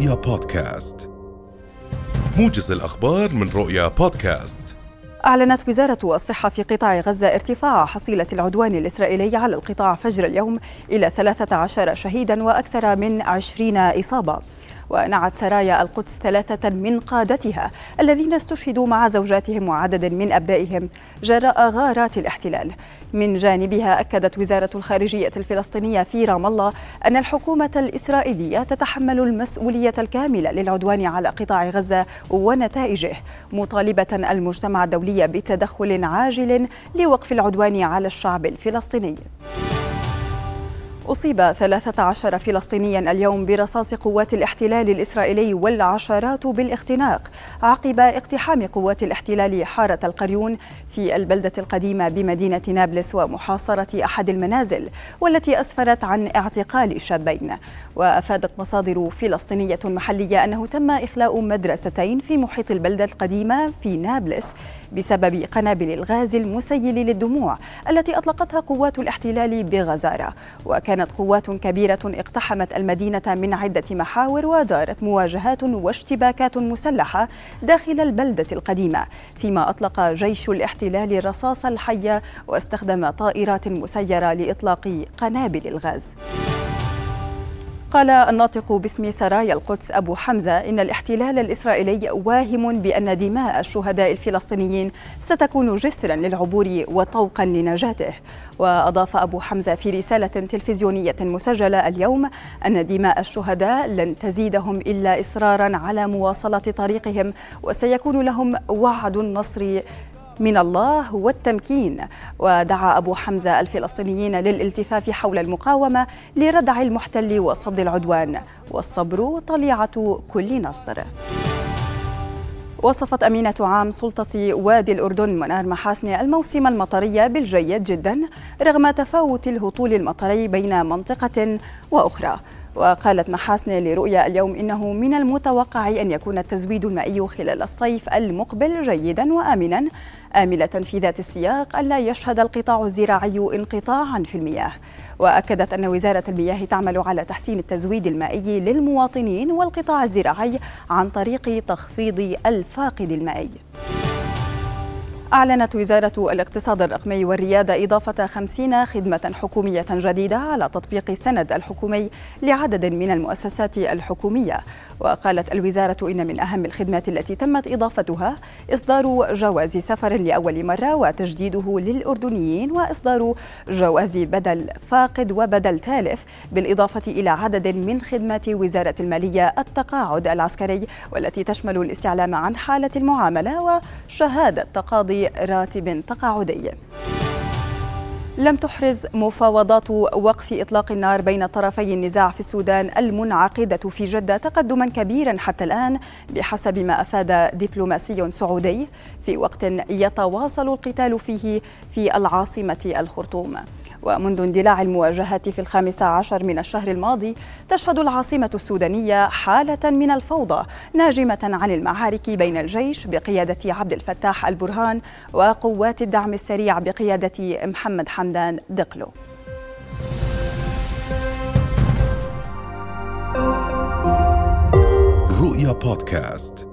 رؤيا بودكاست. موجز الأخبار من رؤيا بودكاست. أعلنت وزارة الصحة في قطاع غزة ارتفاع حصيلة العدوان الإسرائيلي على القطاع فجر اليوم إلى 13 شهيدا وأكثر من 20 إصابة. ونعت سرايا القدس ثلاثة من قادتها الذين استشهدوا مع زوجاتهم وعدد من أبنائهم جراء غارات الاحتلال. من جانبها أكدت وزارة الخارجية الفلسطينية في رام الله أن الحكومة الإسرائيلية تتحمل المسؤولية الكاملة للعدوان على قطاع غزة ونتائجه مطالبة المجتمع الدولي بتدخل عاجل لوقف العدوان على الشعب الفلسطيني. أصيب 13 فلسطينيا اليوم برصاص قوات الاحتلال الإسرائيلي والعشرات بالاختناق عقب اقتحام قوات الاحتلال حارة القريون في البلدة القديمة بمدينة نابلس ومحاصرة أحد المنازل والتي أسفرت عن اعتقال شابين. وأفادت مصادر فلسطينية محلية أنه تم إخلاء مدرستين في محيط البلدة القديمة في نابلس بسبب قنابل الغاز المسيل للدموع التي أطلقتها قوات الاحتلال بغزارة. وكانت قوات كبيرة اقتحمت المدينة من عدة محاور ودارت مواجهات واشتباكات مسلحة داخل البلدة القديمة فيما أطلق جيش الاحتلال الرصاص الحي واستخدم طائرات مسيرة لإطلاق قنابل الغاز. قال الناطق باسم سرايا القدس أبو حمزة إن الاحتلال الإسرائيلي واهم بأن دماء الشهداء الفلسطينيين ستكون جسرا للعبور وطوقا لنجاته. وأضاف أبو حمزة في رسالة تلفزيونية مسجلة اليوم أن دماء الشهداء لن تزيدهم إلا إصرارا على مواصلة طريقهم وسيكون لهم وعد النصر من الله والتمكين. ودعا أبو حمزة الفلسطينيين للالتفاف حول المقاومة لردع المحتل وصد العدوان. والصبر طليعة كل نصر. وصفت أمينة عام سلطة وادي الأردن منار محاسن الموسم المطري بالجيد جدا رغم تفاوت الهطول المطري بين منطقة وأخرى. وقالت محاسن لرؤيا اليوم إنه من المتوقع أن يكون التزويد المائي خلال الصيف المقبل جيدا وآمنا. آملة في ذات السياق ألا يشهد القطاع الزراعي انقطاعا في المياه. وأكدت أن وزارة المياه تعمل على تحسين التزويد المائي للمواطنين والقطاع الزراعي عن طريق تخفيض الفاقد المائي. أعلنت وزارة الاقتصاد الرقمي والريادة إضافة خمسين خدمة حكومية جديدة على تطبيق السند الحكومي لعدد من المؤسسات الحكومية. وقالت الوزارة إن من أهم الخدمات التي تمت إضافتها إصدار جواز سفر لأول مرة وتجديده للأردنيين وإصدار جواز بدل فاقد وبدل تالف بالإضافة إلى عدد من خدمات وزارة المالية التقاعد العسكري والتي تشمل الاستعلام عن حالة المعاملة وشهادة تقاضي راتب تقاعدي. لم تحرز مفاوضات وقف إطلاق النار بين طرفي النزاع في السودان المنعقدة في جدة تقدما كبيرا حتى الآن بحسب ما أفاد دبلوماسي سعودي. في وقت يتواصل القتال فيه في العاصمة الخرطوم. ومنذ اندلاع المواجهات في الخامس عشر من الشهر الماضي تشهد العاصمة السودانية حالة من الفوضى ناجمة عن المعارك بين الجيش بقيادة عبد الفتاح البرهان وقوات الدعم السريع بقيادة محمد حمدان دقلو. رؤيا بودكاست.